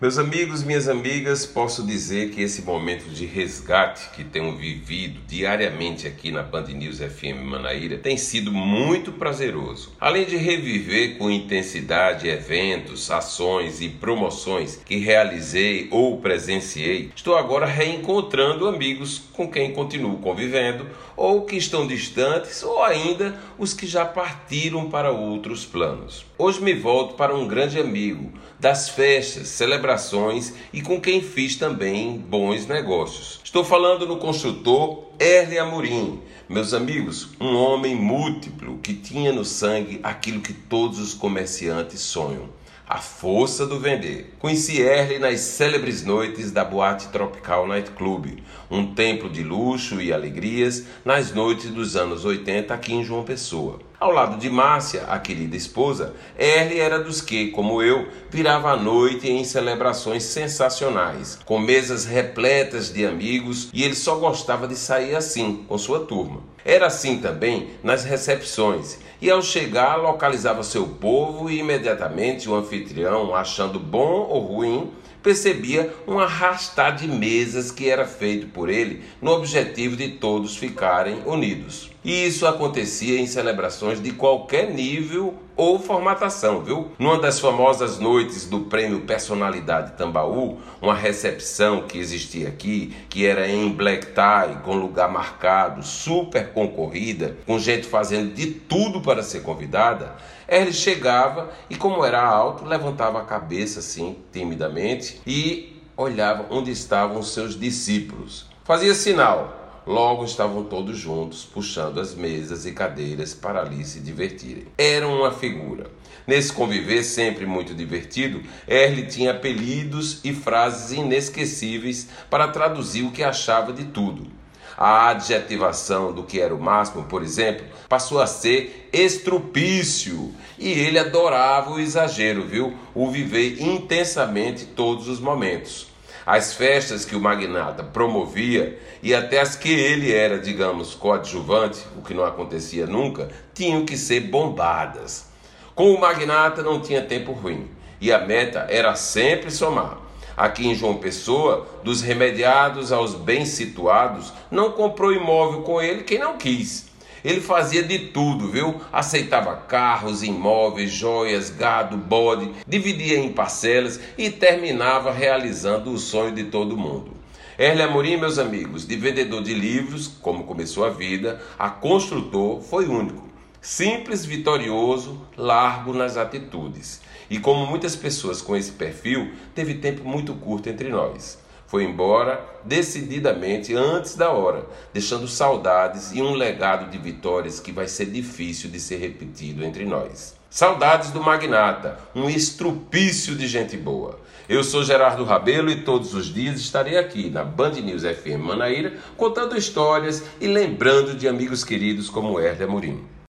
Meus amigos, minhas amigas, posso dizer que esse momento de resgate que tenho vivido diariamente aqui na Band News FM Manaíra tem sido muito prazeroso. Além de reviver com intensidade eventos, ações e promoções que realizei ou presenciei, estou agora reencontrando amigos com quem continuo convivendo ou que estão distantes ou ainda os que já partiram para outros planos. Hoje me volto para um grande amigo das festas, celebrações e com quem fiz também bons negócios. Estou falando no construtor Erle Amorim. Meus amigos, um homem múltiplo que tinha no sangue aquilo que todos os comerciantes sonham a força do vender. Conheci Erle nas célebres noites da Boate Tropical Night Club, um templo de luxo e alegrias nas noites dos anos 80 aqui em João Pessoa. Ao lado de Márcia, a querida esposa, Erle era dos que, como eu, virava a noite em celebrações sensacionais, com mesas repletas de amigos e ele só gostava de sair assim, com sua turma. Era assim também nas recepções e ao chegar localizava seu povo e imediatamente o anfitrião, achando bom ou ruim, percebia um arrastar de mesas que era feito por ele no objetivo de todos ficarem unidos. E isso acontecia em celebrações de qualquer nível ou formatação, viu? Numa das famosas noites do prêmio Personalidade Tambaú, uma recepção que existia aqui, que era em black tie, com lugar marcado, super concorrida, com gente fazendo de tudo para ser convidada, ele chegava e, como era alto, levantava a cabeça assim, timidamente, e olhava onde estavam seus discípulos. Fazia sinal, Logo estavam todos juntos, puxando as mesas e cadeiras para ali se divertirem. Era uma figura. Nesse conviver sempre muito divertido, Erle tinha apelidos e frases inesquecíveis para traduzir o que achava de tudo. A adjetivação do que era o máximo, por exemplo, passou a ser estrupício. E ele adorava o exagero, viu? O viver intensamente todos os momentos. As festas que o magnata promovia e até as que ele era, digamos, coadjuvante, o que não acontecia nunca, tinham que ser bombadas. Com o magnata não tinha tempo ruim e a meta era sempre somar. Aqui em João Pessoa, dos remediados aos bem situados, não comprou imóvel com ele quem não quis. Ele fazia de tudo, viu? Aceitava carros, imóveis, joias, gado, bode, dividia em parcelas e terminava realizando o sonho de todo mundo. Erle Amorim, meus amigos, de vendedor de livros, como começou a vida, a construtor, foi único. Simples, vitorioso, largo nas atitudes. E como muitas pessoas com esse perfil, teve tempo muito curto entre nós. Foi embora decididamente antes da hora, deixando saudades e um legado de vitórias que vai ser difícil de ser repetido entre nós. Saudades do magnata, um estrupício de gente boa. Eu sou Gerardo Rabelo e todos os dias estarei aqui na Band News FM Manaíra contando histórias e lembrando de amigos queridos como Herder Amorim.